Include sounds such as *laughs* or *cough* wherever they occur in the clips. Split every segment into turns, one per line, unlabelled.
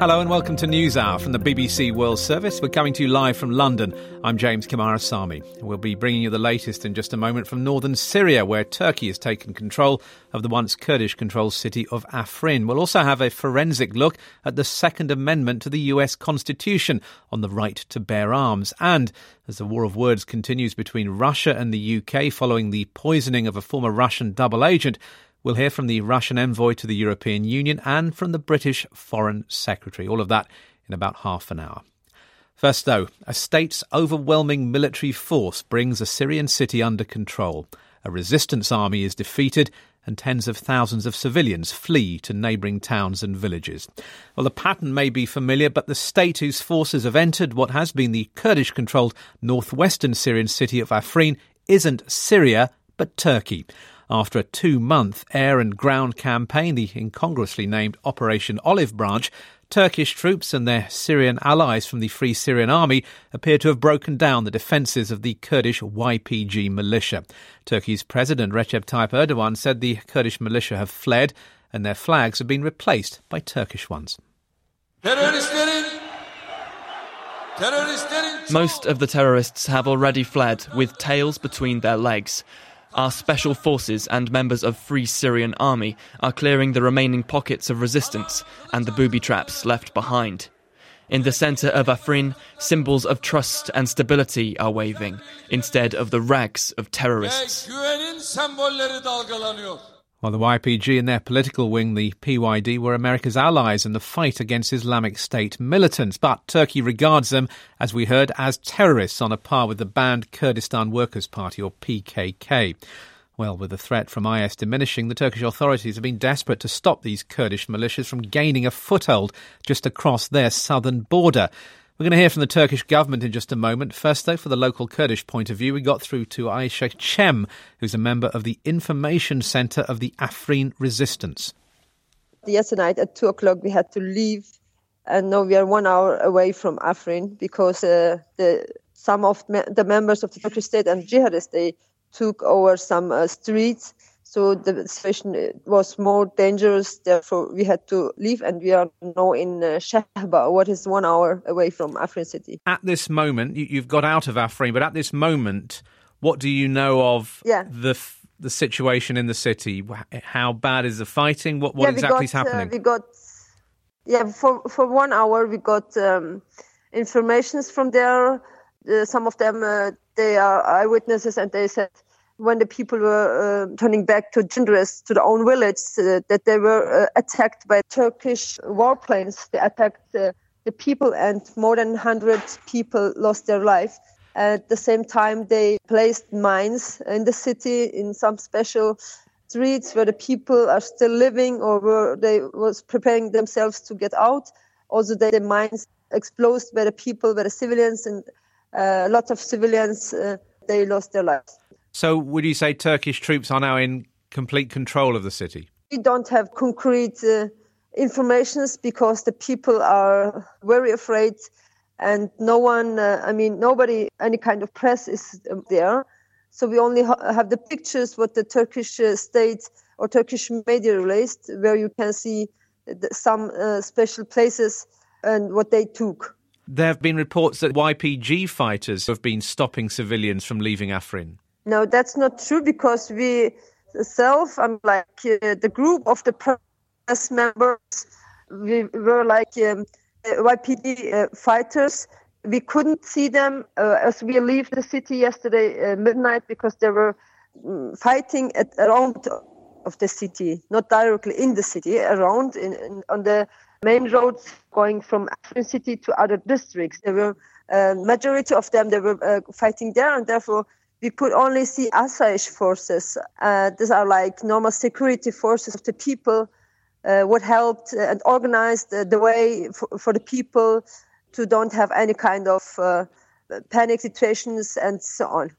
Hello and welcome to NewsHour from the BBC World Service. We're coming to you live from London. I'm James Coomarasamy. We'll be bringing you the latest in just a moment from northern Syria, where Turkey has taken control of the once Kurdish controlled city of Afrin. We'll also have a forensic look at the Second Amendment to the US Constitution on the right to bear arms. And as the war of words continues between Russia and the UK following the poisoning of a former Russian double agent, We'll hear from the Russian envoy to the European Union and from the British Foreign Secretary. All of that in about half an hour. First, though, a state's overwhelming military force brings a Syrian city under control. A resistance army is defeated and tens of thousands of civilians flee to neighbouring towns and villages. Well, the pattern may be familiar, but the state whose forces have entered what has been the Kurdish controlled northwestern Syrian city of Afrin isn't Syria, but Turkey after a two month air and ground campaign, the incongruously named Operation Olive Branch. Turkish troops and their Syrian allies from the Free Syrian Army appear to have broken down the defences of the Kurdish YPG militia. Turkey's President Recep Tayyip Erdogan said the Kurdish militia have fled and their flags have been replaced by Turkish ones.
Most of the terrorists have already fled with tails between their legs. Our special forces and members of Free Syrian Army are clearing the remaining pockets of resistance and the booby traps left behind. In the centre of Afrin, symbols of trust and stability are waving instead of the rags of terrorists.
While the YPG and their political wing, the PYD, were America's allies in the fight against Islamic State militants. But Turkey regards them, as we heard, as terrorists on a par with the banned Kurdistan Workers' Party, or PKK. Well, with the threat from IS diminishing, the Turkish authorities have been desperate to stop these Kurdish militias from gaining a foothold just across their southern border. We're going to hear from the Turkish government in just a moment. First, though, for the local Kurdish point of view, we got through to Aisha Cem, who's a member of the Information Centre of the Afrin Resistance.
Yesterday night at 2 o'clock, we had to leave, and now we are one hour away from Afrin because uh, the, some of the members of the Turkish state and jihadists, they took over some uh, streets so the situation uh, was more dangerous. Therefore, we had to leave, and we are now in uh, Shahba, what is one hour away from Afrin city.
At this moment, you, have got out of Afrin, but at this moment, what do you know of
yeah.
the the situation in the city? How bad is the fighting? What what
yeah,
exactly
got,
is happening?
Uh, we got yeah for for one hour we got um, informations from there. Uh, some of them uh, they are eyewitnesses, and they said when the people were uh, turning back to Cindres, to their own village, uh, that they were uh, attacked by Turkish warplanes. They attacked uh, the people, and more than 100 people lost their life. At the same time, they placed mines in the city in some special streets where the people are still living or where they was preparing themselves to get out. Also, the mines exploded where the people, where the civilians, and uh, a lot of civilians, uh, they lost their lives.
So, would you say Turkish troops are now in complete control of the city?
We don't have concrete uh, informations because the people are very afraid, and no one, uh, I mean, nobody, any kind of press is um, there. So we only ha- have the pictures what the Turkish uh, state or Turkish media released, where you can see the, some uh, special places and what they took.
There have been reports that YPG fighters have been stopping civilians from leaving Afrin.
No, that's not true because we self, I'm like uh, the group of the press members, we were like um, YPG uh, fighters. We couldn't see them uh, as we leave the city yesterday uh, midnight because they were um, fighting at around of the city, not directly in the city, around in, in, on the main roads going from Afrin city to other districts. There were uh, majority of them they were uh, fighting there, and therefore we could only see Asayish forces. Uh, these are like normal security forces of the people, uh, what helped and organized the way for, for, the people to don't have any kind of uh, panic situations and so on.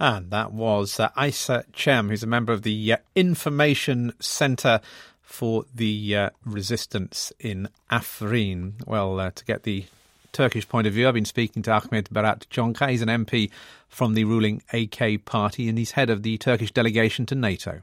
And that was uh, Isa Chem, who's a member of the uh, Information Centre for the uh, Resistance in Afrin. Well, uh, to get the Turkish point of view, I've been speaking to Ahmet Berat Çonkar. He's an MP from the ruling AK party and he's head of the Turkish delegation to NATO.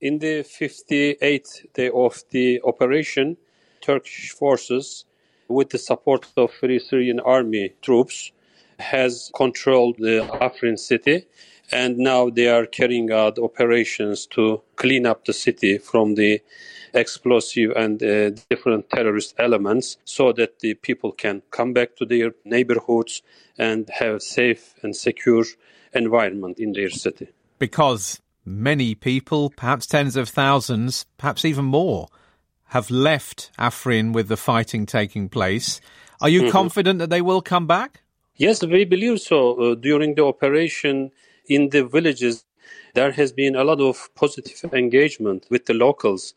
In the 58th day of the operation, Turkish forces, with the support of Free Syrian Army troops, has controlled the Afrin city and now they are carrying out operations to clean up the city from the explosive and uh, different terrorist elements so that the people can come back to their neighborhoods and have safe and secure environment in their city
because many people perhaps tens of thousands perhaps even more have left Afrin with the fighting taking place are you mm-hmm. confident that they will come back
yes we believe so uh, during the operation in the villages, there has been a lot of positive engagement with the locals.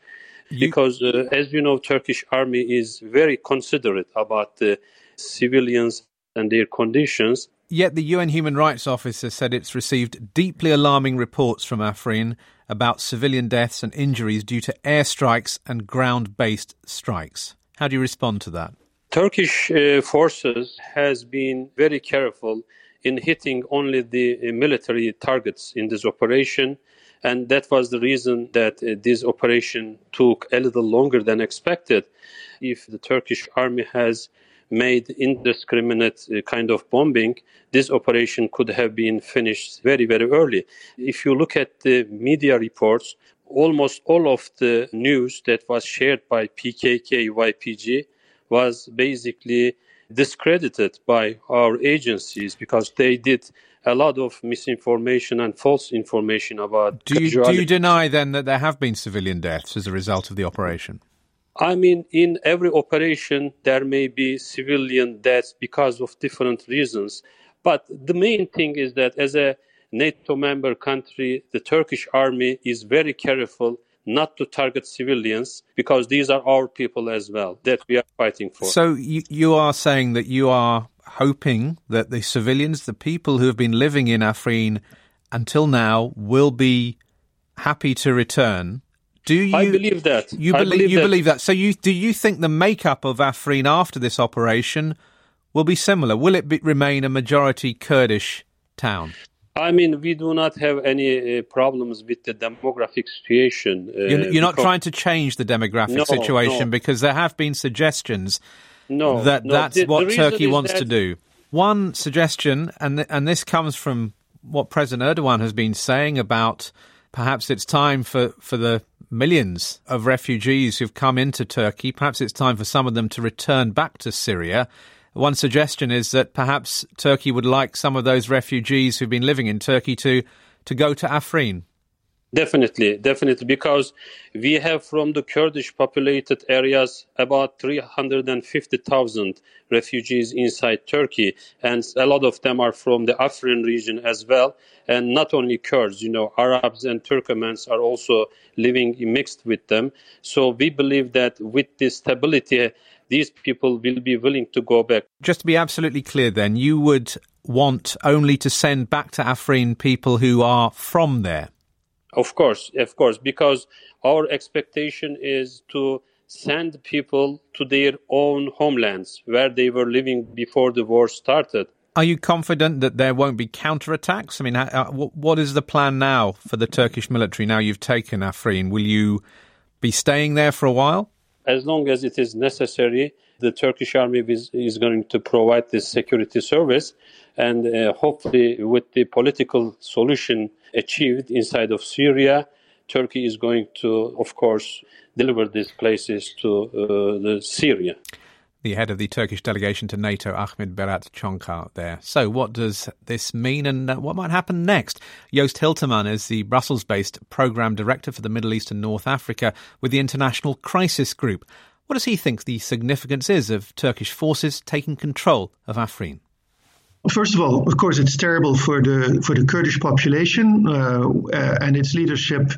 You... Because, uh, as you know, Turkish army is very considerate about the civilians and their conditions.
Yet the UN Human Rights Office has said it's received deeply alarming reports from Afrin about civilian deaths and injuries due to airstrikes and ground-based strikes. How do you respond to that?
Turkish uh, forces has been very careful in hitting only the uh, military targets in this operation. And that was the reason that uh, this operation took a little longer than expected. If the Turkish army has made indiscriminate uh, kind of bombing, this operation could have been finished very, very early. If you look at the media reports, almost all of the news that was shared by PKK YPG was basically discredited by our agencies because they did a lot of misinformation and false information about.
Do you, do you deny then that there have been civilian deaths as a result of the operation?
I mean, in every operation, there may be civilian deaths because of different reasons. But the main thing is that as a NATO member country, the Turkish army is very careful not to target civilians because these are our people as well that we are fighting for.
So you, you are saying that you are hoping that the civilians, the people who have been living in Afrin until now, will be happy to return. Do you?
I believe that.
You believe, believe you that. believe that. So you do you think the makeup of Afrin after this operation will be similar? Will it be, remain a majority Kurdish town?
I mean, we do not have any uh, problems with the demographic situation.
Uh, you're, you're not trying to change the demographic no, situation no. because there have been suggestions no, that no. that's the, what the Turkey wants that... to do. One suggestion, and th- and this comes from what President Erdogan has been saying about perhaps it's time for, for the millions of refugees who've come into Turkey, perhaps it's time for some of them to return back to Syria. One suggestion is that perhaps Turkey would like some of those refugees who've been living in Turkey to, to go to Afrin.
Definitely, definitely, because we have from the Kurdish populated areas about 350,000 refugees inside Turkey, and a lot of them are from the Afrin region as well. And not only Kurds, you know, Arabs and Turkmens are also living mixed with them. So we believe that with the stability these people will be willing to go back.
Just to be absolutely clear, then, you would want only to send back to Afrin people who are from there?
Of course, of course, because our expectation is to send people to their own homelands where they were living before the war started.
Are you confident that there won't be counterattacks? I mean, uh, uh, what is the plan now for the Turkish military now you've taken Afrin? Will you be staying there for a while?
as long as it is necessary, the Turkish army is, is going to provide this security service. And uh, hopefully, with the political solution achieved inside of Syria, Turkey is going to, of course, deliver these places to uh, the Syria
the head of the Turkish delegation to NATO, Ahmed Berat Çonkar, there. So, what does this mean and uh, what might happen next? Joost Hiltermann is the Brussels based programme director for the Middle East and North Africa with the International Crisis Group. What does he think the significance is of Turkish forces taking control of Afrin?
First of all, of course, it's terrible for the for the Kurdish population uh, uh, and its leadership,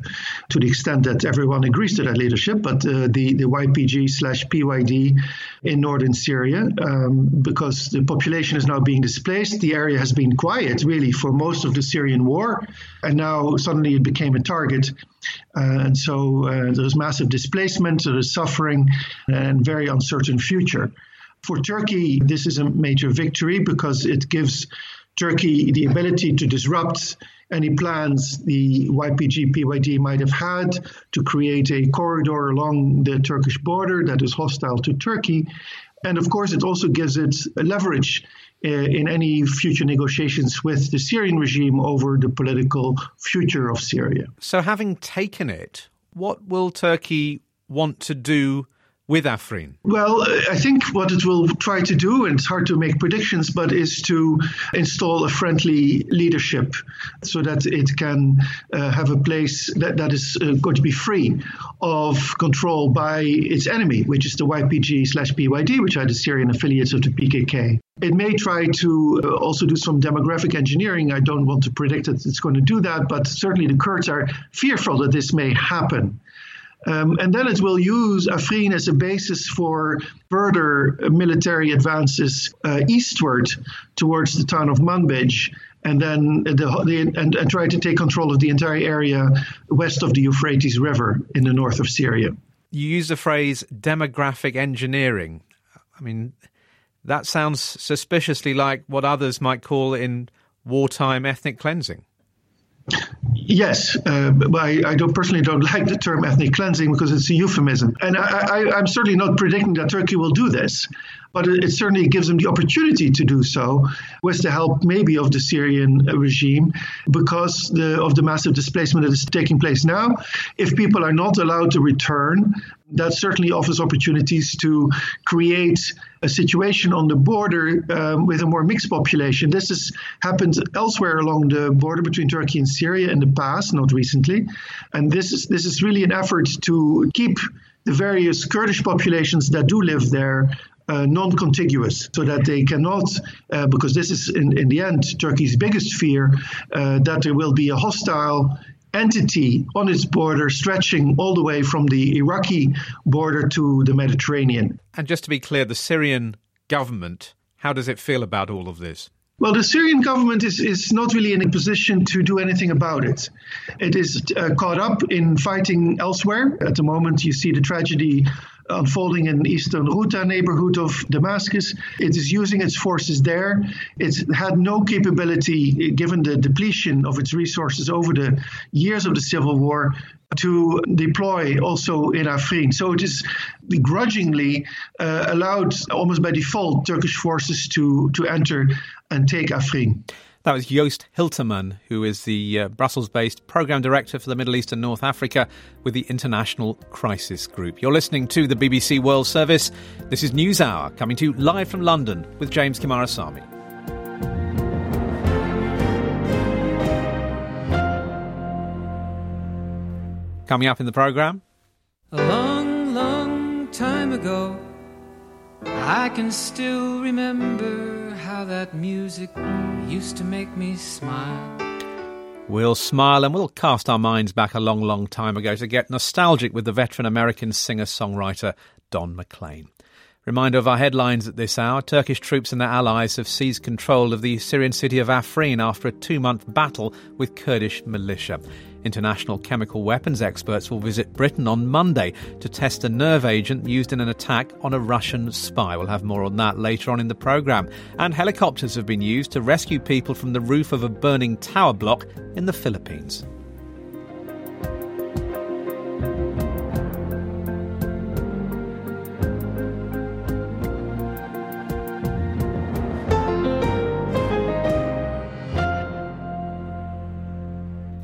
to the extent that everyone agrees to that leadership. But uh, the the YPG slash PYD in northern Syria, um, because the population is now being displaced, the area has been quiet really for most of the Syrian war, and now suddenly it became a target. Uh, and so uh, there's massive displacement, there's suffering, and very uncertain future. For Turkey, this is a major victory because it gives Turkey the ability to disrupt any plans the YPG PYD might have had to create a corridor along the Turkish border that is hostile to Turkey. And of course, it also gives it leverage uh, in any future negotiations with the Syrian regime over the political future of Syria.
So, having taken it, what will Turkey want to do with Afrin?
Well, I think what it will try to do, and it's hard to make predictions, but is to install a friendly leadership so that it can uh, have a place that, that is uh, going to be free of control by its enemy, which is the YPG slash PYD, which are the Syrian affiliates of the PKK. It may try to uh, also do some demographic engineering. I don't want to predict that it's going to do that, but certainly the Kurds are fearful that this may happen. Um, and then it will use Afrin as a basis for further military advances uh, eastward towards the town of Manbij, and then the, the, and, and try to take control of the entire area west of the Euphrates River in the north of Syria.
You use the phrase demographic engineering. I mean, that sounds suspiciously like what others might call in wartime ethnic cleansing.
Yes, uh, I, I, don't personally don't *laughs* like the term ethnic cleansing because it's a euphemism, and I, am certainly not predicting that Turkey will do this but it, certainly gives them the opportunity to do so with the help maybe of the Syrian regime because the, of the massive displacement that is taking place now. If people are not allowed to return, that certainly offers opportunities to create a situation on the border um, with a more mixed population. This has happened elsewhere along the border between Turkey and Syria in the past, not recently, and this is this is really an effort to keep the various Kurdish populations that do live there uh, non-contiguous, so that they cannot, uh, because this is in, in the end Turkey's biggest fear, uh, that there will be a hostile entity on its border stretching all the way from the Iraqi border to the Mediterranean.
And just to be clear, the Syrian government, how does it feel about all of this?
Well, the Syrian government is, is not really in a position to do anything about it. It is uh, caught up in fighting elsewhere. At the moment, you see the tragedy unfolding in eastern Ghouta neighborhood of Damascus. It is using its forces there. It's had no capability, given the depletion of its resources over the years of the civil war, to deploy also in Afrin. So it is begrudgingly uh, allowed, almost by default, Turkish forces to, to enter and take Afrin.
That was Joost Hiltermann, who is the uh, Brussels based Programme Director for the Middle East and North Africa with the International Crisis Group. You're listening to the BBC World Service. This is NewsHour, coming to you live from London with James Coomarasamy. Coming up in the programme.
A long, long time ago, I can still remember how that music used to make me smile.
We'll smile and we'll cast our minds back a long, long time ago to get nostalgic with the veteran American singer songwriter Don McLean. Reminder of our headlines at this hour Turkish troops and their allies have seized control of the Syrian city of Afrin after a two month battle with Kurdish militia. International chemical weapons experts will visit Britain on Monday to test a nerve agent used in an attack on a Russian spy. We'll have more on that later on in the programme. And helicopters have been used to rescue people from the roof of a burning tower block in the Philippines.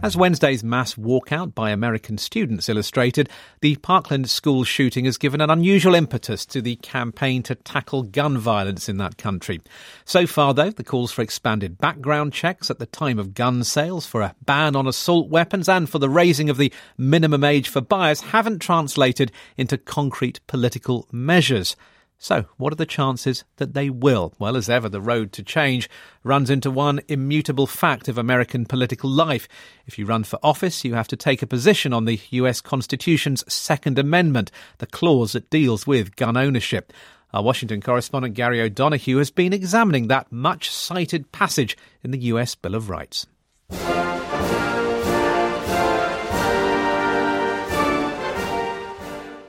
As Wednesday's mass walkout by American students illustrated, the Parkland school shooting has given an unusual impetus to the campaign to tackle gun violence in that country. So far, though, the calls for expanded background checks at the time of gun sales, for a ban on assault weapons, and for the raising of the minimum age for buyers haven't translated into concrete political measures. So, what are the chances that they will? Well, as ever, the road to change runs into one immutable fact of American political life. If you run for office, you have to take a position on the US Constitution's Second Amendment, the clause that deals with gun ownership. Our Washington correspondent Gary O'Donoghue has been examining that much cited passage in the US Bill of Rights.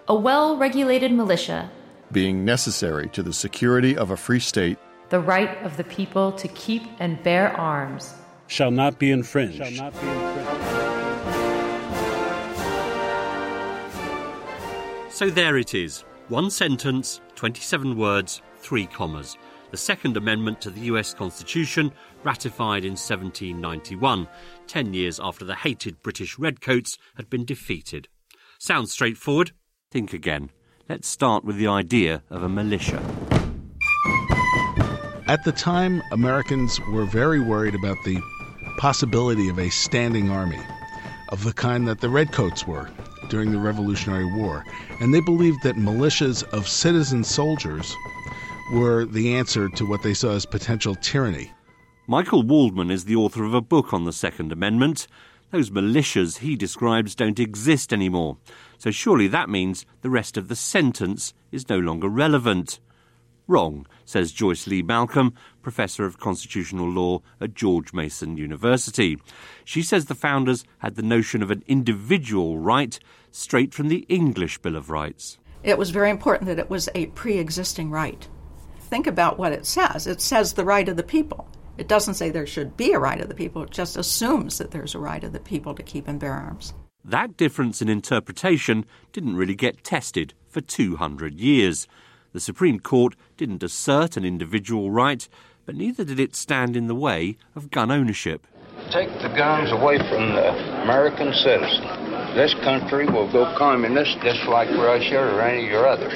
A well regulated militia
being necessary to the security of a free state
the right of the people to keep and bear arms
shall not be infringed. Not be infringed.
So there it is. One sentence, 27 words, three commas. The Second Amendment to the US Constitution, ratified in 1791, 10 years after the hated British Redcoats had been defeated. Sounds straightforward? Think again. Let's start with the idea of a militia.
At the time, Americans were very worried about the possibility of a standing army of the kind that the Redcoats were during the Revolutionary War. And they believed that militias of citizen soldiers were the answer to what they saw as potential tyranny.
Michael Waldman is the author of a book on the Second Amendment. Those militias he describes don't exist anymore. So surely that means the rest of the sentence is no longer relevant. Wrong, says Joyce Lee Malcolm, Professor of Constitutional Law at George Mason University. She says the founders had the notion of an individual right straight from the English Bill of Rights.
It was very important that it was a pre existing right. Think about what it says it says the right of the people. It doesn't say there should be a right of the people, it just assumes that there's a right of the people to keep and bear arms.
That difference in interpretation didn't really get tested for 200 years. The Supreme Court didn't assert an individual right, but neither did it stand in the way of gun ownership.
Take the guns away from the American citizen. This country will go communist just like Russia or any of your others.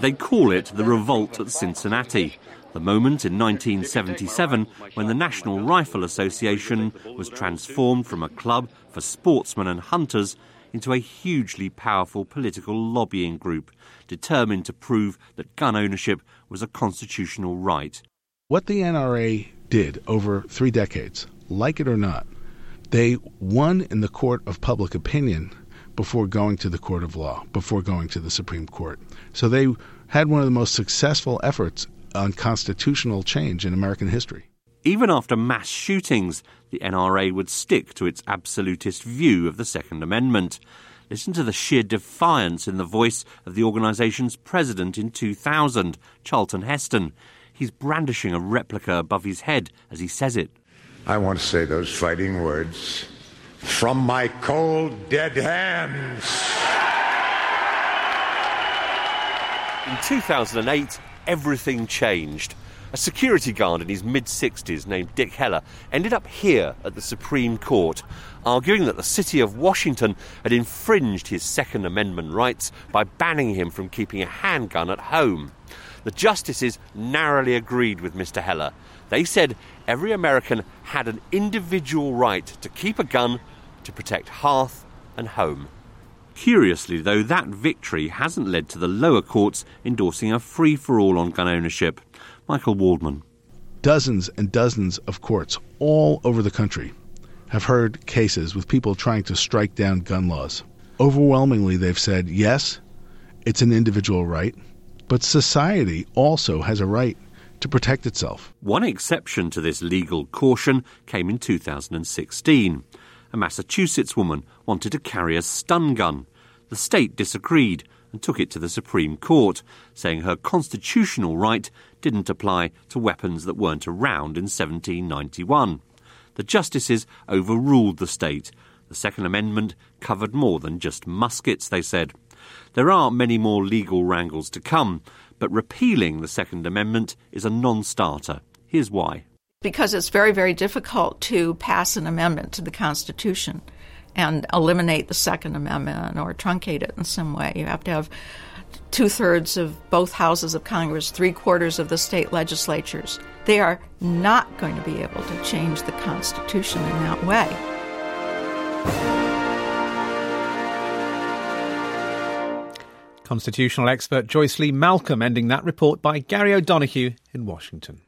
They call it the Revolt at Cincinnati, the moment in 1977 when the National Rifle Association was transformed from a club for sportsmen and hunters into a hugely powerful political lobbying group determined to prove that gun ownership was a constitutional right.
What the NRA did over three decades, like it or not, they won in the court of public opinion before going to the court of law, before going to the Supreme Court. So they had one of the most successful efforts on constitutional change in American history.
Even after mass shootings, the NRA would stick to its absolutist view of the Second Amendment. Listen to the sheer defiance in the voice of the organisation's president in 2000, Charlton Heston. He's brandishing a replica above his head as he says it.
I want to say those fighting words from my cold, dead hands.
In 2008, everything changed. A security guard in his mid 60s named Dick Heller ended up here at the Supreme Court, arguing that the city of Washington had infringed his Second Amendment rights by banning him from keeping a handgun at home. The justices narrowly agreed with Mr. Heller. They said every American had an individual right to keep a gun to protect hearth and home. Curiously, though, that victory hasn't led to the lower courts endorsing a free for all on gun ownership. Michael Waldman.
Dozens and dozens of courts all over the country have heard cases with people trying to strike down gun laws. Overwhelmingly, they've said, yes, it's an individual right, but society also has a right to protect itself.
One exception to this legal caution came in 2016. A Massachusetts woman wanted to carry a stun gun. The state disagreed and took it to the Supreme Court, saying her constitutional right didn't apply to weapons that weren't around in 1791. The justices overruled the state. The Second Amendment covered more than just muskets, they said. There are many more legal wrangles to come, but repealing the Second Amendment is a non starter. Here's why.
Because it's very, very difficult to pass an amendment to the Constitution and eliminate the Second Amendment or truncate it in some way. You have to have two thirds of both houses of Congress, three quarters of the state legislatures. They are not going to be able to change the Constitution in that way.
Constitutional expert Joyce Lee Malcolm ending that report by Gary O'Donoghue in Washington.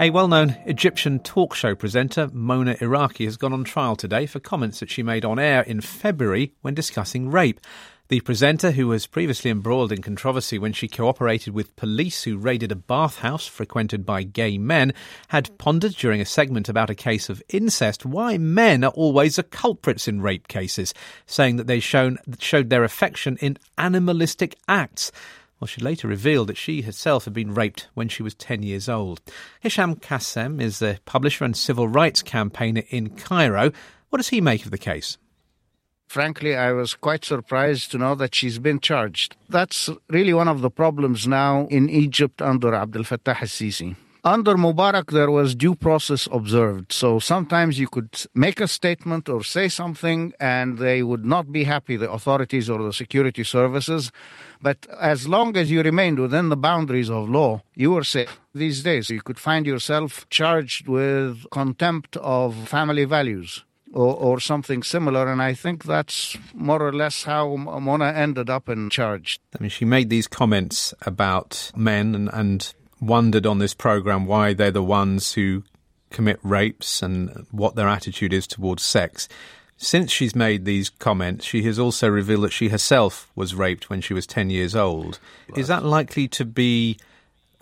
A well known Egyptian talk show presenter, Mona Iraqi, has gone on trial today for comments that she made on air in February when discussing rape. The presenter, who was previously embroiled in controversy when she cooperated with police who raided a bathhouse frequented by gay men, had pondered during a segment about a case of incest why men are always the culprits in rape cases, saying that they shown, showed their affection in animalistic acts. Well, she later revealed that she herself had been raped when she was 10 years old. Hisham Kassem is the publisher and civil rights campaigner in Cairo. What does he make of the case?
Frankly, I was quite surprised to know that she's been charged. That's really one of the problems now in Egypt under Abdel Fattah al-Sisi. Under Mubarak, there was due process observed. So sometimes you could make a statement or say something, and they would not be happy, the authorities or the security services. But as long as you remained within the boundaries of law, you were safe. These days, you could find yourself charged with contempt of family values. Or, or, something similar. And I think that's more or less how Mona ended up in charge.
I mean, she made these comments about men and, and wondered on this program why they're the ones who commit rapes and what their attitude is towards sex. Since she's made these comments, she has also revealed that she herself was raped when she was 10 years old. Right. Is that likely to be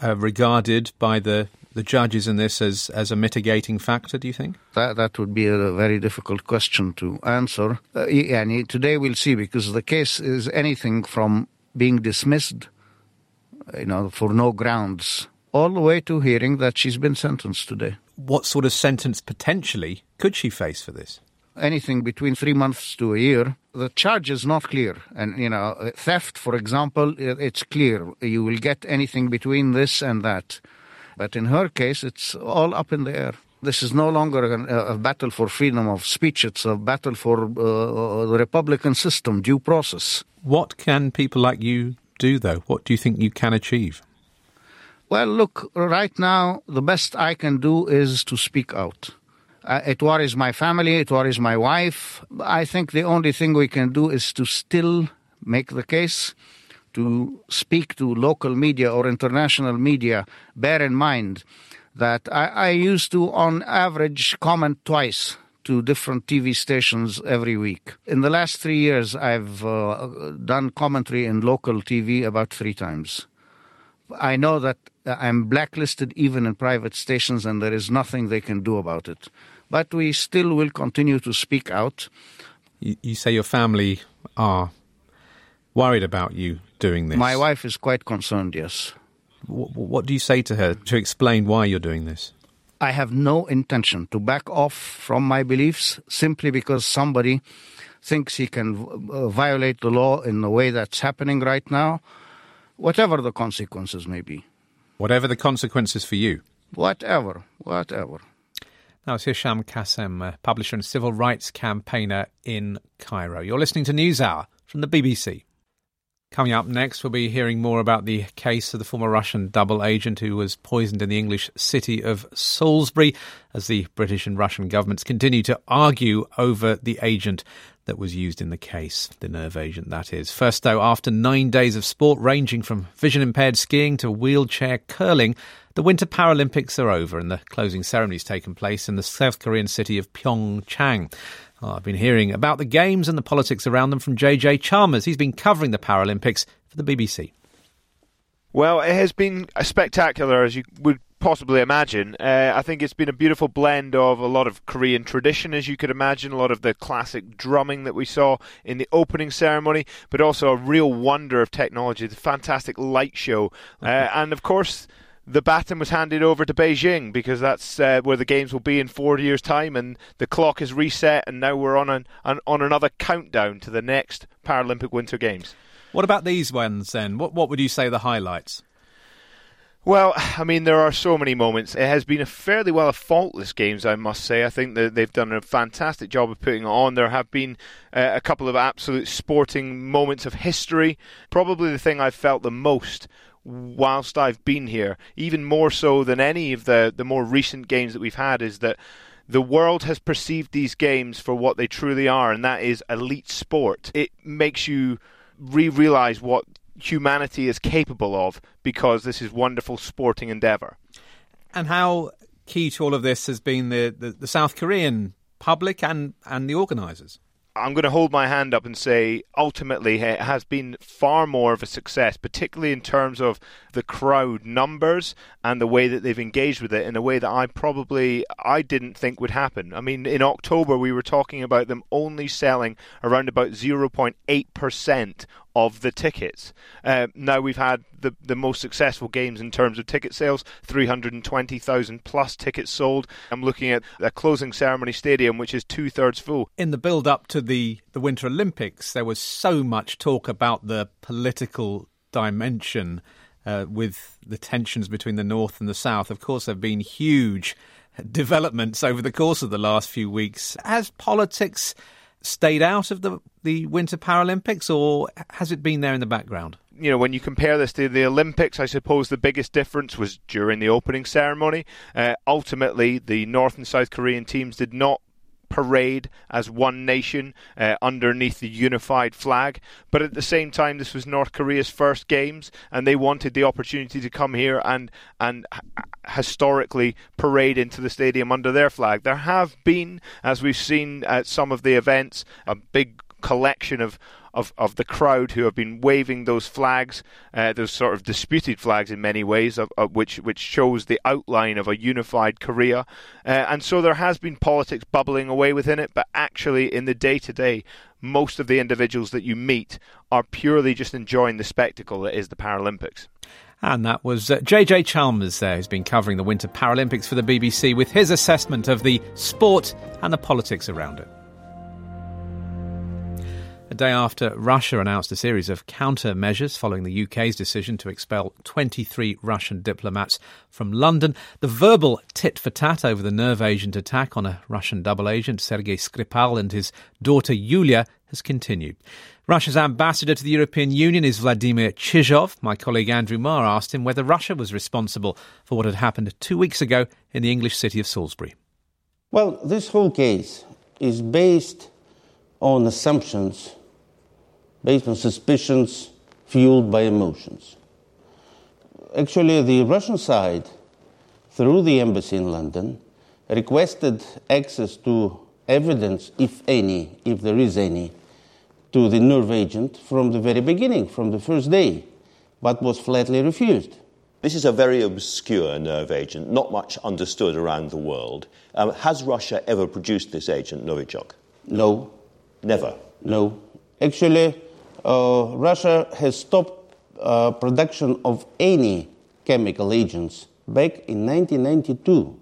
uh, regarded by the the judges in this as, as a mitigating factor, do you think?
That, that would be a very difficult question to answer. Uh, and today we'll see because the case is anything from being dismissed, you know, for no grounds, all the way to hearing that she's been sentenced today.
What sort of sentence potentially could she face for this?
anything between three months to a year. The charge is not clear. And, you know, theft, for example, it's clear. You will get anything between this and that. But in her case, it's all up in the air. This is no longer a, a battle for freedom of speech. It's a battle for uh, the Republican system, due process.
What can people like you do, though? What do you think you can achieve?
Well, look, right now, the best I can do is to speak out. Uh, it worries my family, it worries my wife. I think the only thing we can do is to still make the case to speak to local media or international media, bear in mind that I, I used to, on average, comment twice to different TV stations every week. In the last three years, I've uh, done commentary in local TV about three times. I know that I'm blacklisted even in private stations, and there is nothing they can do about it. But we still will continue to speak out.
You, you say your family are worried about you doing this?
My wife is quite concerned, yes.
W- what do you say to her to explain why you're doing this?
I have no intention to back off from my beliefs simply because somebody thinks he can uh, violate the law in the way that's happening right now, whatever the consequences may be.
Whatever the consequences for you?
Whatever, whatever.
Now it's Hisham Kassem, publisher and civil rights campaigner in Cairo. You're listening to NewsHour from the BBC. Coming up next, we'll be hearing more about the case of the former Russian double agent who was poisoned in the English city of Salisbury as the British and Russian governments continue to argue over the agent that was used in the case, the nerve agent, that is. First, though, after nine days of sport ranging from vision impaired skiing to wheelchair curling, the Winter Paralympics are over and the closing ceremony's taken place in the South Korean city of Pyeongchang. Well, I've been hearing about the Games and the politics around them from JJ Chalmers. He's been covering the Paralympics for the BBC.
Well, it has been spectacular, as you would possibly imagine. Uh, I think it's been a beautiful blend of a lot of Korean tradition, as you could imagine, a lot of the classic drumming that we saw in the opening ceremony, but also a real wonder of technology, the fantastic light show, uh, and of course the baton was handed over to Beijing because that's uh, where the games will be in four years' time, and the clock is reset, and now we're on an, an, on another countdown to the next Paralympic Winter Games.
What about these ones then? What what would you say the highlights?
Well, I mean, there are so many moments. It has been a fairly well a faultless games, I must say. I think that they've done a fantastic job of putting it on. There have been uh, a couple of absolute sporting moments of history. Probably the thing I've felt the most whilst I've been here, even more so than any of the, the more recent games that we've had, is that the world has perceived these games for what they truly are, and that is elite sport. It makes you re realize what humanity is capable of because this is wonderful sporting endeavor.
And how key to all of this has been the, the, the South Korean public and, and the organisers?
I'm going to hold my hand up and say ultimately it has been far more of a success, particularly in terms of the crowd numbers and the way that they've engaged with it in a way that I probably I didn't think would happen. I mean, in October we were talking about them only selling around about 0.8% of the tickets. Uh, now we've had the the most successful games in terms of ticket sales, 320,000 plus tickets sold. I'm looking at a closing ceremony stadium which is two thirds full.
In the build up to the the Winter Olympics, there was so much talk about the political dimension. Uh, with the tensions between the North and the South, of course, there have been huge *laughs* developments over the course of the last few weeks. Has politics stayed out of the, the Winter Paralympics or has it been there in the background?
You know, when you compare this to the Olympics, I suppose the biggest difference was during the opening ceremony. Uh, ultimately, the North and South Korean teams did not parade as one nation uh, underneath the unified flag. But at the same time, this was North Korea's first games, and they wanted the opportunity to come here and and historically parade into the stadium under their flag. There have been, as we've seen at some of the events, a big collection of of, of the crowd who have been waving those flags, uh, those sort of disputed flags in many ways, of, of which which shows the outline of a unified Korea. Uh, and so there has been politics bubbling away within it, but actually in the day to day, most of the individuals that you meet are purely just enjoying the spectacle that is the Paralympics.
And that was uh, JJ Chalmers there, who's been covering the Winter Paralympics for the BBC with his assessment of the sport and the politics around it. Day after Russia announced a series of countermeasures following the UK's decision to expel 23 Russian diplomats from London, the verbal tit for tat over the nerve agent attack on a Russian double agent, Sergei Skripal, and his daughter Yulia has continued. Russia's ambassador to the European Union is Vladimir Chizhov. My colleague Andrew Marr asked him whether Russia was responsible for what had happened two weeks ago in the English city of Salisbury.
Well, this whole case is based on assumptions, based on suspicions fueled by emotions. Actually, the Russian side, through the embassy in London, requested access to evidence, if any, if there is any, to the nerve agent from the very beginning, from the first day, but was flatly refused.
This is a very obscure nerve agent, not much understood around the world. Um, has Russia ever produced this agent, Novichok?
No.
Never?
No. Actually, uh, Russia has stopped uh, production of any chemical agents back in 1992.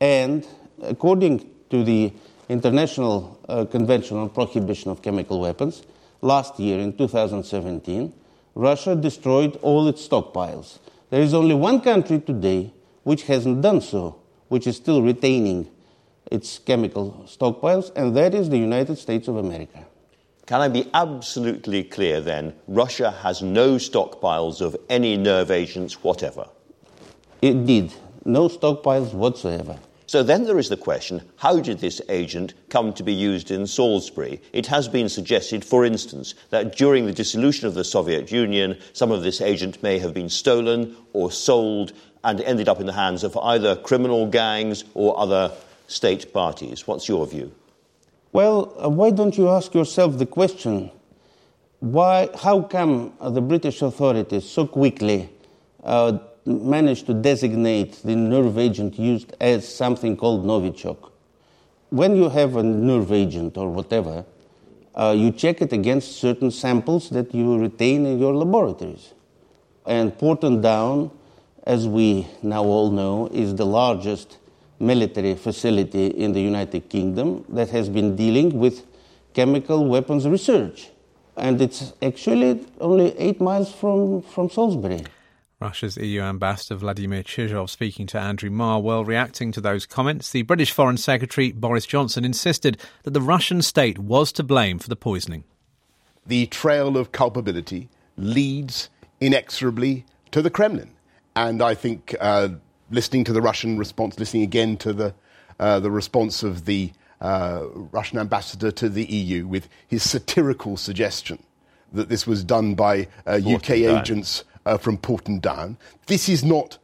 And according to the International uh, Convention on Prohibition of Chemical Weapons, last year in 2017, Russia destroyed all its stockpiles. There is only one country today which hasn't done so, which is still retaining its chemical stockpiles, and that is the United States of America.
Can I be absolutely clear then? Russia has no stockpiles of any nerve agents whatever.
Indeed. No stockpiles whatsoever.
So then there is the question how did this agent come to be used in Salisbury? It has been suggested, for instance, that during the dissolution of the Soviet Union, some of this agent may have been stolen or sold and ended up in the hands of either criminal gangs or other state parties. What's your view?
Well, uh, why don't you ask yourself the question why, how come uh, the British authorities so quickly uh, managed to designate the nerve agent used as something called Novichok? When you have a nerve agent or whatever, uh, you check it against certain samples that you retain in your laboratories. And Porton Down, as we now all know, is the largest military facility in the United Kingdom that has been dealing with chemical weapons research. And it's actually only eight miles from, from Salisbury.
Russia's EU ambassador Vladimir Chizhov speaking to Andrew Marr. Well, reacting to those comments, the British Foreign Secretary Boris Johnson insisted that the Russian state was to blame for the poisoning.
The trail of culpability leads inexorably to the Kremlin. And I think uh, listening to the Russian response, listening again to the, uh, the response of the uh, Russian ambassador to the EU with his satirical suggestion that this was done by UK uh, agents uh, from Porton Down. This is not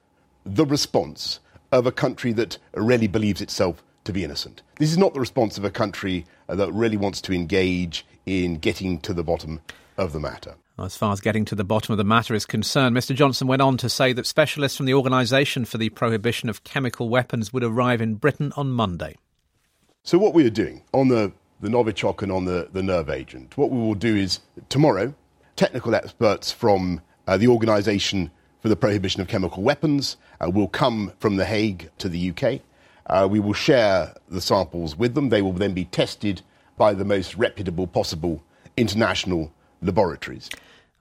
the response of a country that really believes itself to be innocent. This is not the response of a country uh, that really wants to engage in getting to the bottom of the matter.
As far as getting to the bottom of the matter is concerned, Mr. Johnson went on to say that specialists from the Organisation for the Prohibition of Chemical Weapons would arrive in Britain on Monday.
So, what we are doing on the, the Novichok and on the, the nerve agent, what we will do is tomorrow technical experts from uh, the Organisation for the Prohibition of Chemical Weapons uh, will come from The Hague to the UK. Uh, we will share the samples with them. They will then be tested by the most reputable possible international laboratories.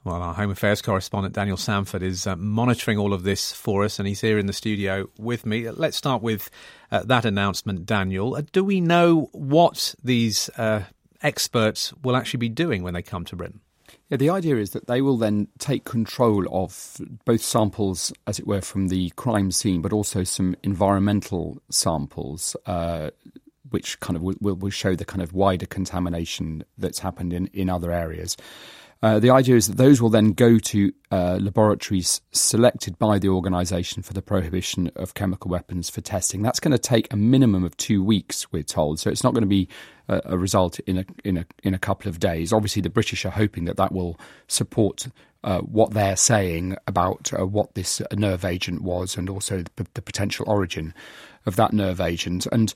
Well, our Home Affairs correspondent Daniel Sandford is uh, monitoring all of this for us, and he's here in the studio with me. Let's start with uh, that announcement, Daniel. Uh, do we know what these uh, experts will actually be doing when they come to Britain?
Yeah, the idea is that they will then take control of both samples, as it were, from the crime scene, but also some environmental samples, uh, which kind of will, will show the kind of wider contamination that's happened in, in other areas. Uh, the idea is that those will then go to uh, laboratories selected by the organisation for the prohibition of chemical weapons for testing. That's going to take a minimum of two weeks, we're told. So it's not going to be a, a result in a, in a in a couple of days. Obviously, the British are hoping that that will support uh, what they're saying about uh, what this nerve agent was and also the, the potential origin of that nerve agent. And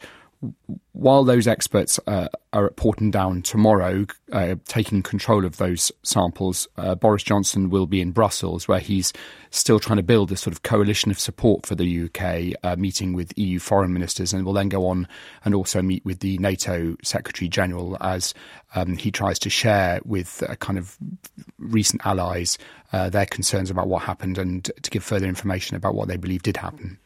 while those experts uh, are at Porton Down tomorrow, uh, taking control of those samples, uh, Boris Johnson will be in Brussels, where he's still trying to build a sort of coalition of support for the UK, uh, meeting with EU foreign ministers, and will then go on and also meet with the NATO Secretary General as um, he tries to share with uh, kind of recent allies uh, their concerns about what happened and to give further information about what they believe did happen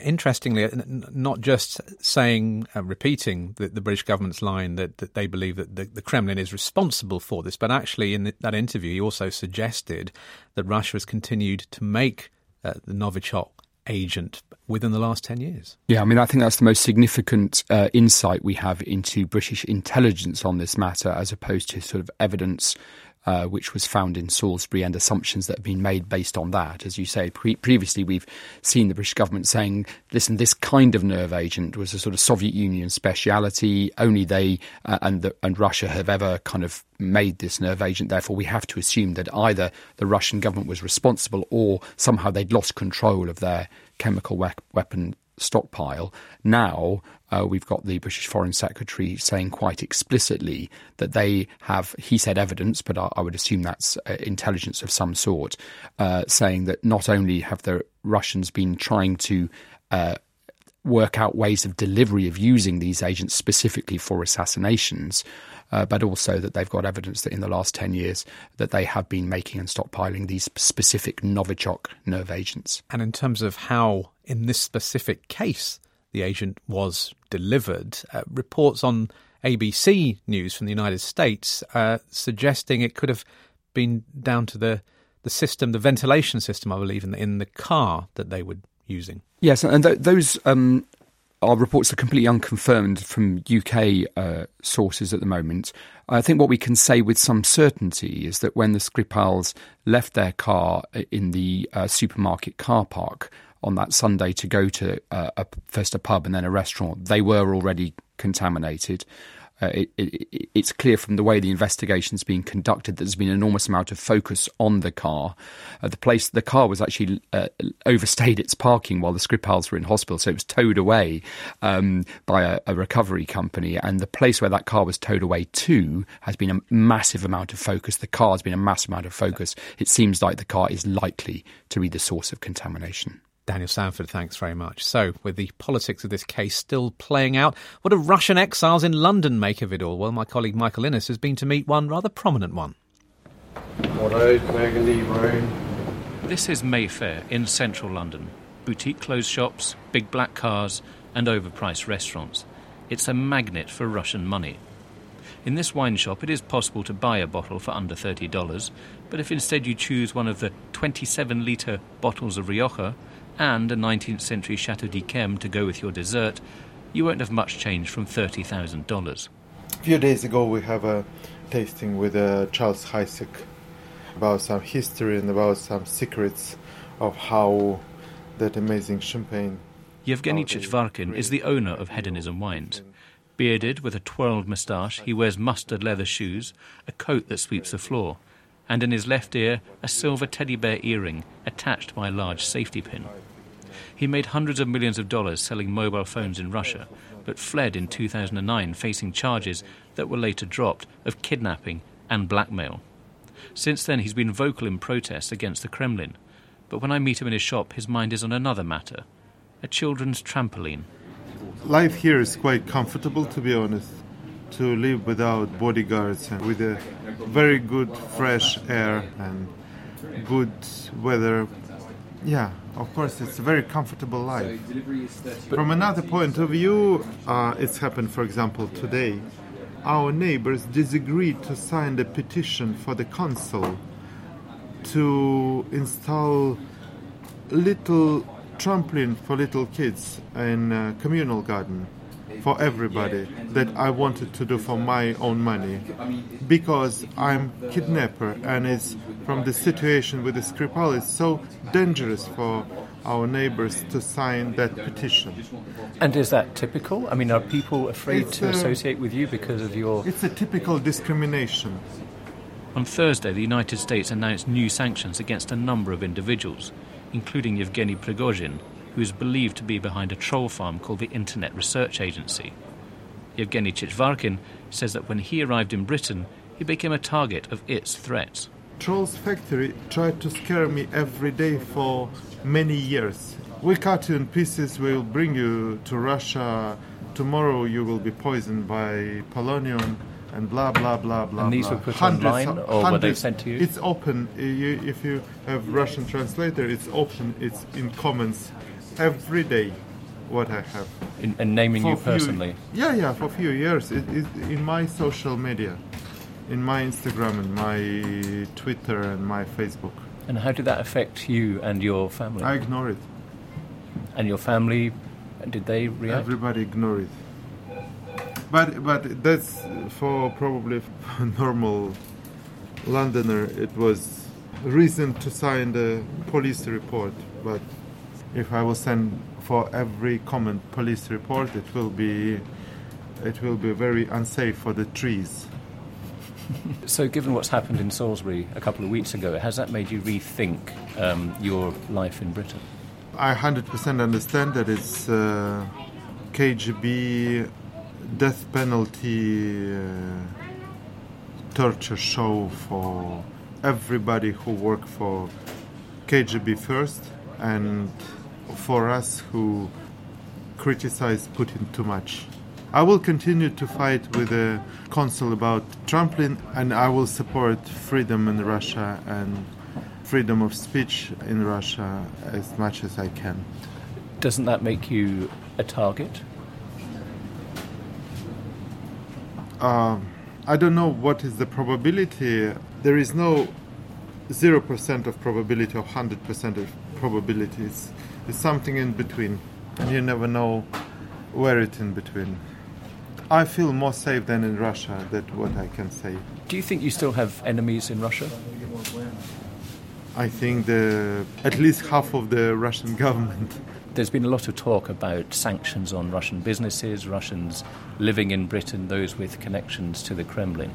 interestingly, not just saying, uh, repeating the, the, British government's line that, that they believe that the, the, Kremlin is responsible for this, but actually in the, that interview, he also suggested that Russia has continued to make uh, the Novichok agent within the last 10 years.
Yeah, I mean, I think that's the most significant uh, insight we have into British intelligence on this matter, as opposed to sort of evidence uh, which was found in Salisbury, and assumptions that have been made based on that. As you say, pre- previously we've seen the British government saying, listen, this kind of nerve agent was a sort of Soviet Union speciality. Only they uh, and, the, and Russia have ever kind of made this nerve agent. Therefore, we have to assume that either the Russian government was responsible or somehow they'd lost control of their chemical we- weapon stockpile. Now uh, we've got the British Foreign Secretary saying quite explicitly that they have, he said evidence, but I, I would assume that's uh, intelligence of some sort, uh, saying that not only have the Russians been trying to uh, work out ways of delivery of using these agents specifically for assassinations, uh, but also that they've got evidence that in the last 10 years that they have been making and stockpiling these specific Novichok nerve agents.
And in terms of how, in this specific case, the agent was delivered, uh, reports on ABC News from the United States uh, suggesting it could have been down to the the system, the ventilation system, I believe, in the, in the car that they were using.
Yes, and th- those um, our reports are completely unconfirmed from UK uh, sources at the moment. I think what we can say with some certainty is that when the Skripals left their car in the uh, supermarket car park on that Sunday to go to uh, a, first a pub and then a restaurant, they were already contaminated uh, it, it, it's clear from the way the investigation is being conducted that there's been an enormous amount of focus on the car. Uh, the place, the car was actually uh, overstayed its parking while the Skripals were in hospital, so it was towed away um, by a, a, recovery company. And the place where that car was towed away to has been a massive amount of focus. The car has been a massive amount of focus. It seems like the car is likely to be the source of contamination.
Daniel Sandford, thanks very much. So, with the politics of this case still playing out, what do Russian exiles in London make of it all? Well, my colleague Michael Innes has been to meet one rather prominent one.
This is Mayfair in central London. Boutique clothes shops, big black cars, and overpriced restaurants. It's a magnet for Russian money. In this wine shop, it is possible to buy a bottle for under $30, but if instead you choose one of the 27 litre bottles of Rioja, and a 19th century Chateau d'Yquem to go with your dessert, you won't have much change from $30,000.
A few days ago, we have a tasting with uh, Charles Heidsieck about some history and about some secrets of how that amazing champagne.
Yevgeny Chichvarkin is the owner of Hedonism Wines. Bearded with a twirled moustache, he wears mustard leather shoes, a coat that sweeps the floor, and in his left ear a silver teddy bear earring attached by a large safety pin. He made hundreds of millions of dollars selling mobile phones in Russia, but fled in 2009 facing charges that were later dropped of kidnapping and blackmail. Since then, he's been vocal in protest against the Kremlin. But when I meet him in his shop, his mind is on another matter a children's trampoline.
Life here is quite comfortable, to be honest. To live without bodyguards and with a very good fresh air and good weather. Yeah, of course, it's a very comfortable life. From another point of view, uh, it's happened, for example, today. Our neighbors disagreed to sign the petition for the council to install little trampoline for little kids in a communal garden for everybody that I wanted to do for my own money because I'm kidnapper and it's from the situation with the Skripal it's so dangerous for our neighbors to sign that petition.
And is that typical? I mean, are people afraid
It's
to
a-
associate with you because of your.
It's a typical discrimination.
On Thursday, the United States announced new sanctions against a number of individuals, including Yevgeny Prigozhin, who is believed to be behind a troll farm called the Internet Research Agency. Yevgeny Chichvarkin says that when he arrived in Britain, he became a target of its threats.
Trolls Factory tried to scare me every day for many years. We cut you in pieces, we'll bring you to Russia. Tomorrow you will be poisoned by polonium and blah blah blah blah.
And these
blah.
were put
Hundreds
online,
of-
or were they
hundreds-
sent to you?
It's open. You, if you have Russian translator, it's open. It's in comments every day. What I have.
In, and naming
For
you
few-
personally.
yeah, yeah, for a few years. It is in my social media, in my Instagram and my Twitter and my Facebook.
And how did that affect you and your family?
I ignore it.
And your family, did they react?
Everybody ignore it. But but that's for probably a *laughs* normal Londoner. It was reason to sign the police report. But if I will send for every common police report, it will be it will be very unsafe for the trees. *laughs*
So, given what's happened in Salisbury a couple of weeks ago, has that made you rethink um, your life in Britain?
I 100% understand that it's uh, KGB death penalty uh, torture show for everybody who work for KGB first and for us who criticize Putin too much. I will continue to fight with the consul about trampoline and I will support freedom in Russia and freedom of speech in Russia as much as I can.
Doesn't that make you a target?
Um, I don't know what is the probability. There is no 0% of probability or 100% of probability. It's, something in between. And you never know where it's in between. I feel more safe than in Russia, that's what I can say.
Do you think you still have enemies in Russia?
I think the, at least half of the Russian *laughs* government.
There's been a lot of talk about sanctions on Russian businesses, Russians living in Britain, those with connections to the Kremlin.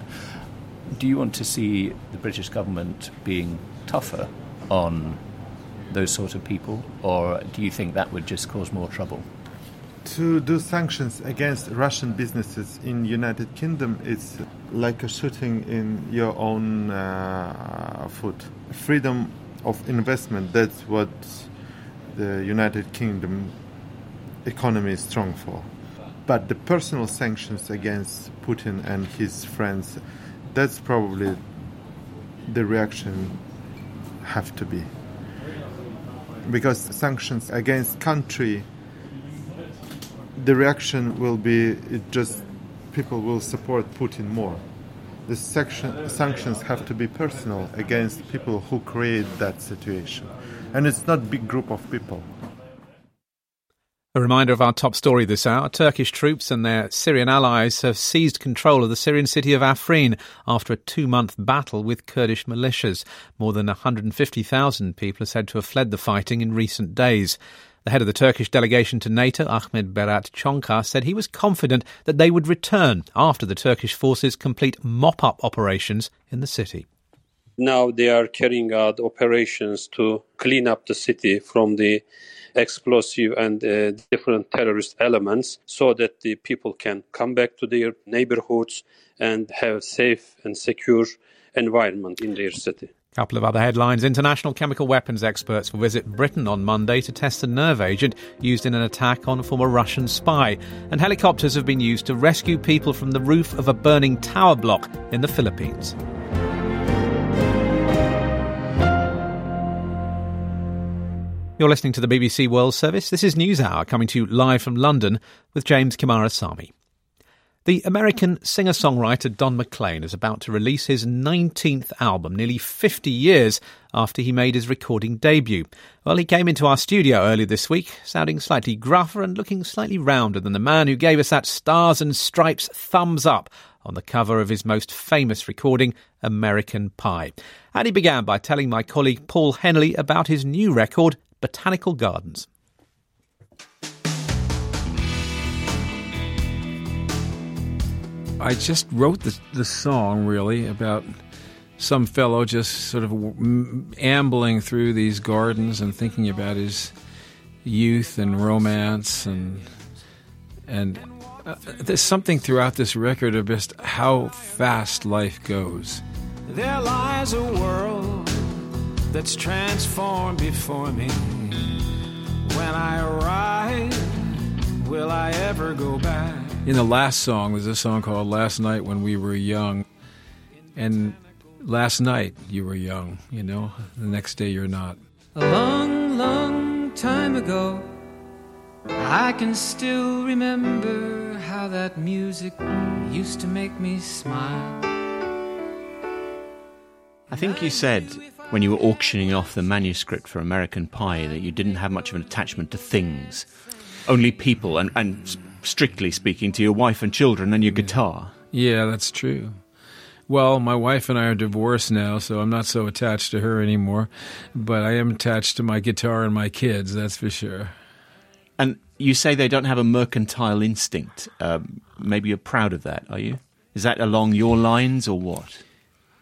Do you want to see the British government being tougher on those sort of people, or do you think that would just cause more trouble?
To do sanctions against Russian businesses in United Kingdom is like a shooting in your own uh, foot. Freedom of investment, that's what the United Kingdom economy is strong for. But the personal sanctions against Putin and his friends, that's probably the reaction have to be. Because sanctions against country the reaction will be just people will support Putin more. The section, sanctions have to be personal against people who create that situation, and it's not big group of people.
A reminder of our top story this hour. Turkish troops and their Syrian allies have seized control of the Syrian city of Afrin after a two month battle with Kurdish militias. More than 150,000 people are said to have fled the fighting in recent days. The head of the Turkish delegation to NATO, Ahmed Berat Çonkar, said he was confident that they would return after the Turkish forces complete mop up operations in the city.
Now they are carrying out operations to clean up the city from the explosive and uh, different terrorist elements so that the people can come back to their neighborhoods and have safe and secure environment in their city.
Couple of other headlines. International chemical weapons experts will visit Britain on Monday to test a nerve agent used in an attack on a former Russian spy. And helicopters have been used to rescue people from the roof of a burning tower block in the Philippines. You're listening to the BBC World Service. This is NewsHour coming to you live from London with James Coomarasamy. The American singer songwriter Don McLean is about to release his 19th album, nearly 50 years after he made his recording debut. Well, he came into our studio earlier this week, sounding slightly gruffer and looking slightly rounder than the man who gave us that stars and stripes thumbs up on the cover of his most famous recording, American Pie. And he began by telling my colleague Paul Henley about his new record, Botanical Gardens.
I just wrote the, the song really about some fellow just sort of ambling through these gardens and thinking about his youth and romance and and uh, there's something throughout this record of just how fast life goes.
There lies a world that's transformed before me. When I arrive, will I ever go back?
In the last song, there's a song called Last Night When We Were Young. And last night you were young, you know, the next day you're not.
A long, long time ago, I can still remember how that music used to make me smile.
I think you said when you were auctioning off the manuscript for American Pie that you didn't have much of an attachment to things, only people, and, and strictly speaking, to your wife and children and your guitar.
Yeah, that's true. Well, my wife and I are divorced now, so I'm not so attached to her anymore. But I am attached to my guitar and my kids, that's for sure.
And you say they don't have a mercantile instinct. Uh, maybe you're proud of that, are you? Is that along your lines or what?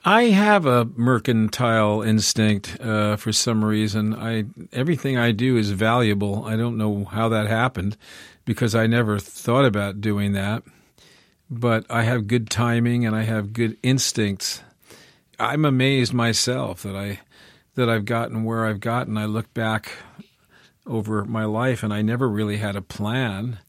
I have a mercantile instinct uh, for some reason. I everything I do is valuable. I don't know how that happened because I never thought about doing that. But I have good timing and I have good instincts. I'm amazed myself that I that I've gotten where I've gotten. I look back over my life and I never really had a plan.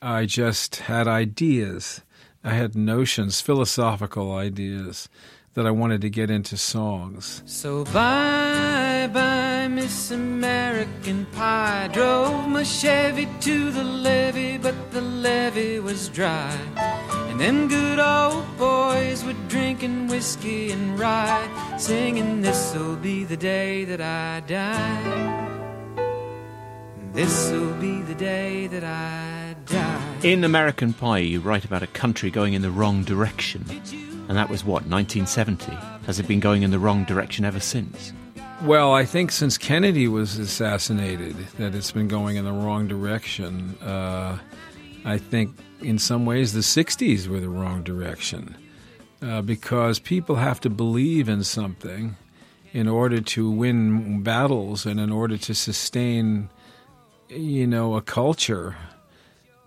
I just had ideas. I had notions, philosophical ideas that I wanted to get into songs.
So bye bye, Miss American Pie. Drove my Chevy to the levee, but the levee was dry. And them good old boys were drinking whiskey and rye, singing, This'll be the day that I die. This'll be the day that I die.
In American Pie, you write about a country going in the wrong direction. And that was what, 1970? Has it been going in the wrong direction ever since?
Well, I think since Kennedy was assassinated, that it's been going in the wrong direction. Uh, I think in some ways the 60s were the wrong direction uh, because people have to believe in something in order to win battles and in order to sustain, you know, a culture.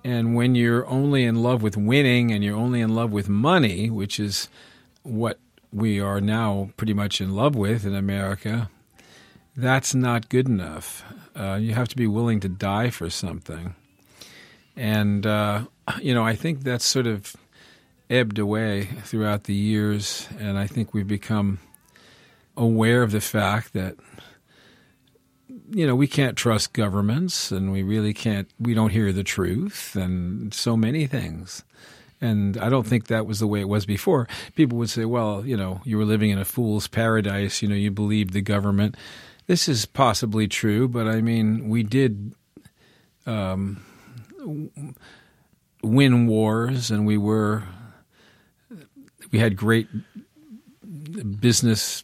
And when you're only in love with winning and you're only in love with money, which is what we are now pretty much in love with in America, that's not good enough. Uh, you have to be willing to die for something. And, uh, you know, I think that's sort of ebbed away throughout the years. And I think we've become aware of the fact that you know, we can't trust governments and we really can't, we don't hear the truth and so many things. And I don't think that was the way it was before. People would say, well, you know, you were living in a fool's paradise, you know, you believed the government. This is possibly true, but I mean, we did um, win wars and we were, we had great business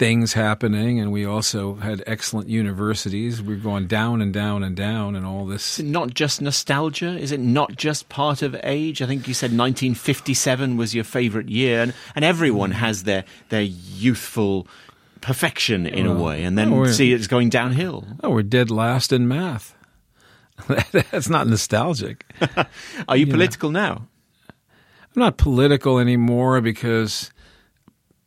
things happening, and we also had excellent universities. We're going down and down and down, and all this.
Is it not just nostalgia? Is it not just part of age? I think you said 1957 was your favourite year, and, and everyone has their their youthful perfection in well, a way, and then oh, see it's going downhill.
Oh, we're dead last in math. *laughs* That's not nostalgic. *laughs*
Are you, you political know? now?
I'm not political anymore because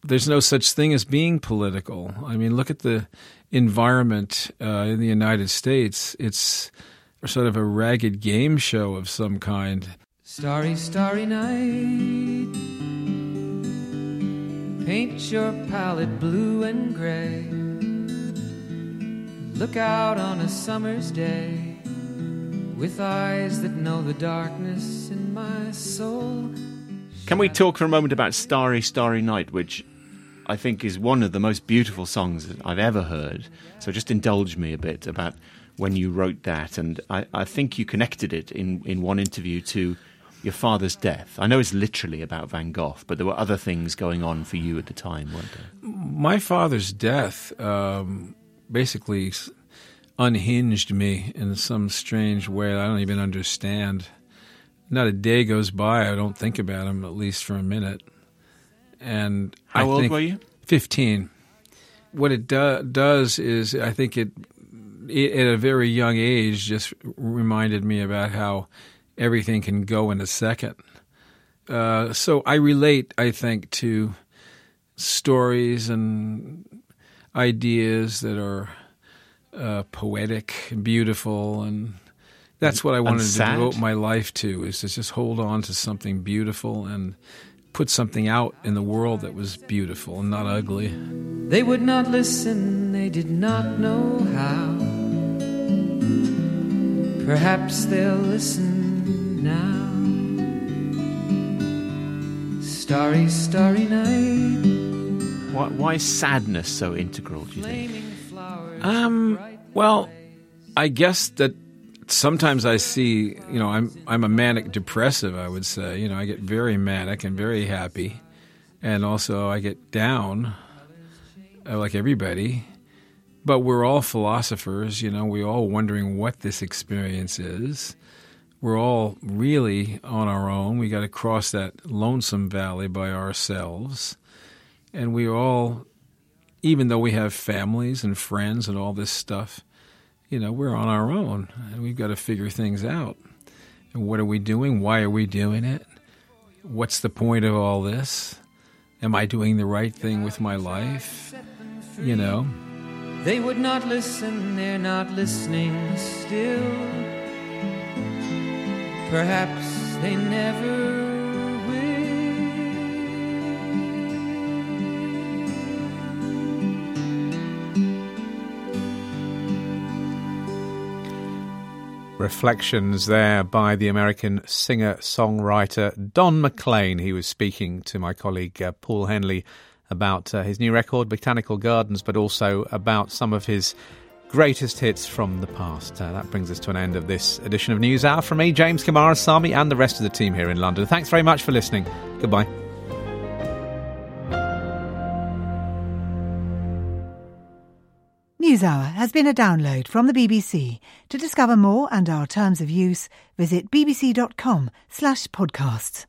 there's no such thing as being political. I mean, look at the environment uh, in the United States. It's sort of a ragged game show of some kind.
Starry, starry night. Paint your palette blue and gray. Look out on a summer's day with eyes that know the darkness in my soul.
Can we talk for a moment about Starry, Starry Night, which I think is one of the most beautiful songs that I've ever heard. So just indulge me a bit about when you wrote that. And I, I think you connected it in, in one interview to your father's death. I know it's literally about Van Gogh, but there were other things going on for you at the time, weren't there?
My father's death um, basically unhinged me in some strange way that I don't even understand. Not a day goes by I don't think about him, at least for a minute. And
how
I
old were you?
Fifteen. What it do- does is, I think it, it, at a very young age, just reminded me about how everything can go in a second. Uh, so I relate, I think, to stories and ideas that are uh, poetic and beautiful, and that's what I wanted to devote my life to: is to just hold on to something beautiful and put something out in the world that was beautiful and not ugly.
They would not listen, they did not know how. Perhaps they'll listen now. Starry, starry night.
Why, why is sadness so integral, do you think?
Um, well, I guess that sometimes I see, you know, I'm I'm a manic depressive, I would say. You know, I get very manic and very happy. And also I get down uh, like everybody. But we're all philosophers, you know, we're all wondering what this experience is. We're all really on our own. We got to cross that lonesome valley by ourselves. And we all even though we have families and friends and all this stuff, you know, we're on our own and we've got to figure things out. And what are we doing? Why are we doing it? What's the point of all this? Am I doing the right thing with my life? You know?
They would not listen, they're not listening still. Perhaps they never
Reflections there by the American singer songwriter Don McLean. He was speaking to my colleague uh, Paul Henley about uh, his new record, Botanical Gardens, but also about some of his greatest hits from the past. Uh, that brings us to an end of this edition of News Hour from me, James Coomarasamy, and the rest of the team here in London. Thanks very much for listening. Goodbye.
NewsHour has been a download from the BBC. To discover more and our terms of use, visit bbc.com slash podcasts.